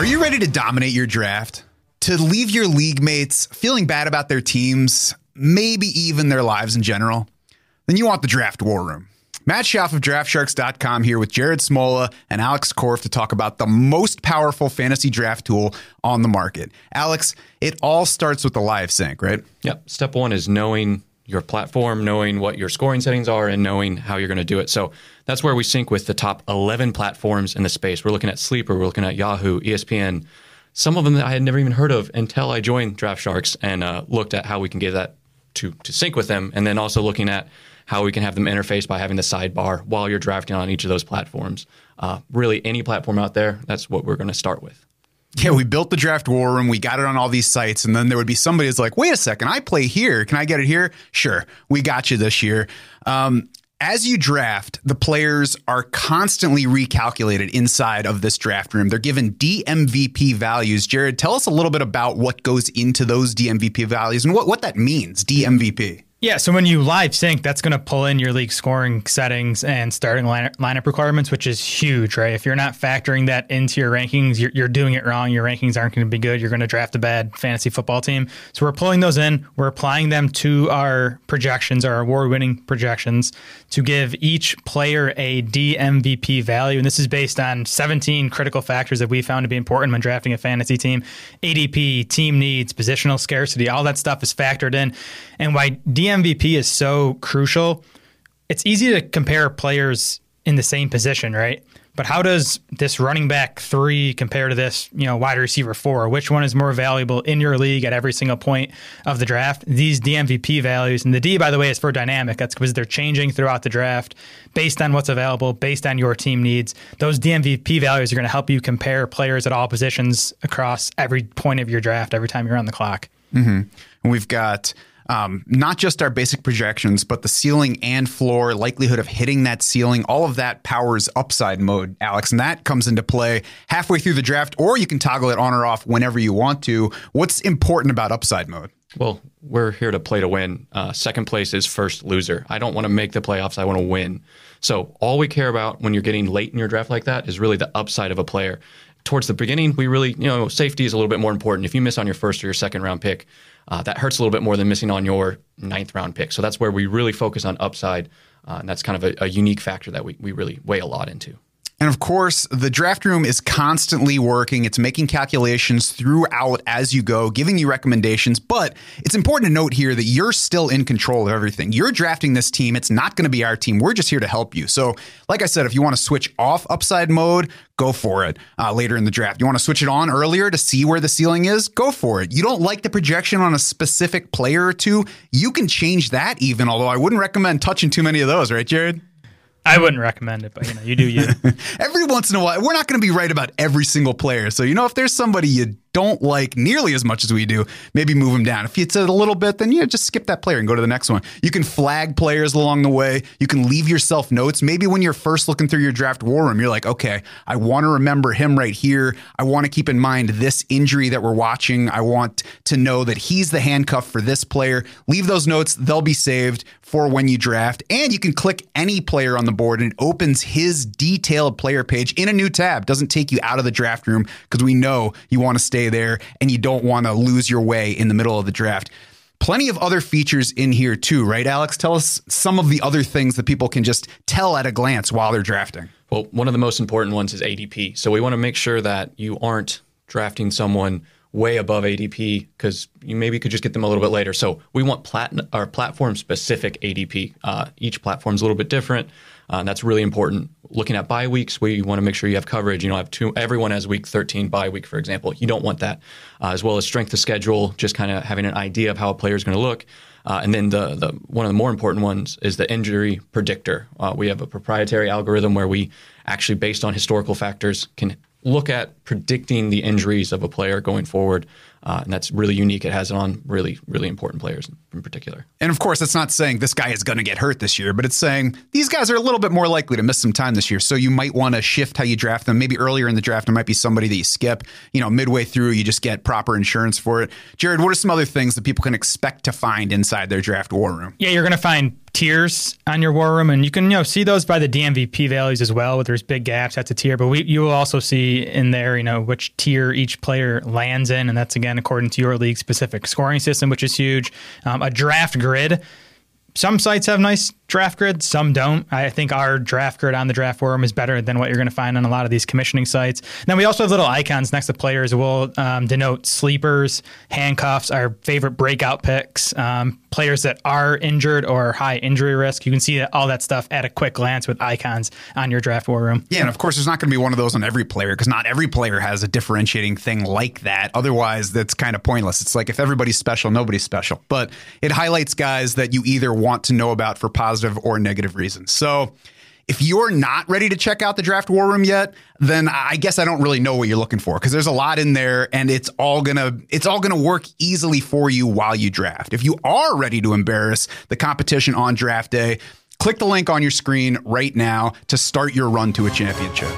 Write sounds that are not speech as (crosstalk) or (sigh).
Are you ready to dominate your draft? To leave your league mates feeling bad about their teams, maybe even their lives in general? Then you want the draft war room. Matt Schauf of DraftSharks.com here with Jared Smola and Alex Korf to talk about the most powerful fantasy draft tool on the market. Alex, it all starts with the live sync, right? Yep. Step one is knowing your platform, knowing what your scoring settings are, and knowing how you're going to do it. So that's where we sync with the top 11 platforms in the space. We're looking at Sleeper, we're looking at Yahoo, ESPN, some of them that I had never even heard of until I joined Draft Sharks and uh, looked at how we can get that to, to sync with them. And then also looking at how we can have them interface by having the sidebar while you're drafting on each of those platforms. Uh, really, any platform out there, that's what we're going to start with. Yeah, we built the draft war room. We got it on all these sites. And then there would be somebody who's like, wait a second, I play here. Can I get it here? Sure. We got you this year. Um, as you draft, the players are constantly recalculated inside of this draft room. They're given DMVP values. Jared, tell us a little bit about what goes into those DMVP values and what, what that means, DMVP. Yeah, so when you live sync, that's going to pull in your league scoring settings and starting line- lineup requirements, which is huge, right? If you're not factoring that into your rankings, you're, you're doing it wrong. Your rankings aren't going to be good. You're going to draft a bad fantasy football team. So we're pulling those in. We're applying them to our projections, our award-winning projections, to give each player a DMVP value. And this is based on 17 critical factors that we found to be important when drafting a fantasy team: ADP, team needs, positional scarcity, all that stuff is factored in. And why DM MVP is so crucial. It's easy to compare players in the same position, right? But how does this running back three compare to this, you know, wide receiver four? Which one is more valuable in your league at every single point of the draft? These DMVP values, and the D, by the way, is for dynamic. That's because they're changing throughout the draft based on what's available, based on your team needs. Those DMVP values are going to help you compare players at all positions across every point of your draft every time you're on the clock. Mm-hmm. We've got um, not just our basic projections, but the ceiling and floor, likelihood of hitting that ceiling, all of that powers upside mode, Alex. And that comes into play halfway through the draft, or you can toggle it on or off whenever you want to. What's important about upside mode? Well, we're here to play to win. Uh, second place is first loser. I don't want to make the playoffs. I want to win. So all we care about when you're getting late in your draft like that is really the upside of a player. Towards the beginning, we really, you know, safety is a little bit more important. If you miss on your first or your second round pick, uh, that hurts a little bit more than missing on your ninth round pick. So that's where we really focus on upside. Uh, and that's kind of a, a unique factor that we, we really weigh a lot into. And of course, the draft room is constantly working. It's making calculations throughout as you go, giving you recommendations. But it's important to note here that you're still in control of everything. You're drafting this team. It's not going to be our team. We're just here to help you. So, like I said, if you want to switch off upside mode, go for it uh, later in the draft. You want to switch it on earlier to see where the ceiling is? Go for it. You don't like the projection on a specific player or two? You can change that even, although I wouldn't recommend touching too many of those, right, Jared? I wouldn't recommend it, but you know, you do you. (laughs) every once in a while, we're not going to be right about every single player. So, you know, if there's somebody you don't like nearly as much as we do, maybe move them down. If it's a little bit, then yeah, just skip that player and go to the next one. You can flag players along the way. You can leave yourself notes. Maybe when you're first looking through your draft war room, you're like, okay, I want to remember him right here. I want to keep in mind this injury that we're watching. I want to know that he's the handcuff for this player. Leave those notes. They'll be saved for when you draft. And you can click any player on the board and it opens his detailed player page in a new tab. Doesn't take you out of the draft room because we know you want to stay stay there and you don't want to lose your way in the middle of the draft. Plenty of other features in here too, right, Alex? Tell us some of the other things that people can just tell at a glance while they're drafting. Well, one of the most important ones is ADP. So we want to make sure that you aren't drafting someone way above ADP because you maybe could just get them a little bit later. So we want plat- our platform specific ADP. Uh, each platform is a little bit different. Uh, that's really important. Looking at bye weeks, we want to make sure you have coverage. You know, have two. Everyone has week 13 bye week, for example. You don't want that, uh, as well as strength of schedule. Just kind of having an idea of how a player is going to look. Uh, and then the, the one of the more important ones is the injury predictor. Uh, we have a proprietary algorithm where we actually, based on historical factors, can look at predicting the injuries of a player going forward. Uh, and that's really unique. It has it on really, really important players in particular. And of course, it's not saying this guy is going to get hurt this year, but it's saying these guys are a little bit more likely to miss some time this year. So you might want to shift how you draft them. Maybe earlier in the draft, it might be somebody that you skip. You know, midway through, you just get proper insurance for it. Jared, what are some other things that people can expect to find inside their draft war room? Yeah, you're going to find tiers on your war room, and you can you know see those by the DMVP values as well. Where there's big gaps, that's a tier. But we you will also see in there you know which tier each player lands in, and that's again according to your league specific scoring system, which is huge. Um, a draft grid. Some sites have nice draft grids, some don't. I think our draft grid on the draft war room is better than what you're going to find on a lot of these commissioning sites. Then we also have little icons next to players. We'll um, denote sleepers, handcuffs, our favorite breakout picks, um, players that are injured or high injury risk. You can see all that stuff at a quick glance with icons on your draft war room. Yeah, and of course, there's not going to be one of those on every player because not every player has a differentiating thing like that. Otherwise, that's kind of pointless. It's like if everybody's special, nobody's special. But it highlights guys that you either want to know about for positive or negative reasons. So if you're not ready to check out the draft war room yet, then I guess I don't really know what you're looking for because there's a lot in there and it's all gonna it's all gonna work easily for you while you draft. If you are ready to embarrass the competition on draft day, click the link on your screen right now to start your run to a championship.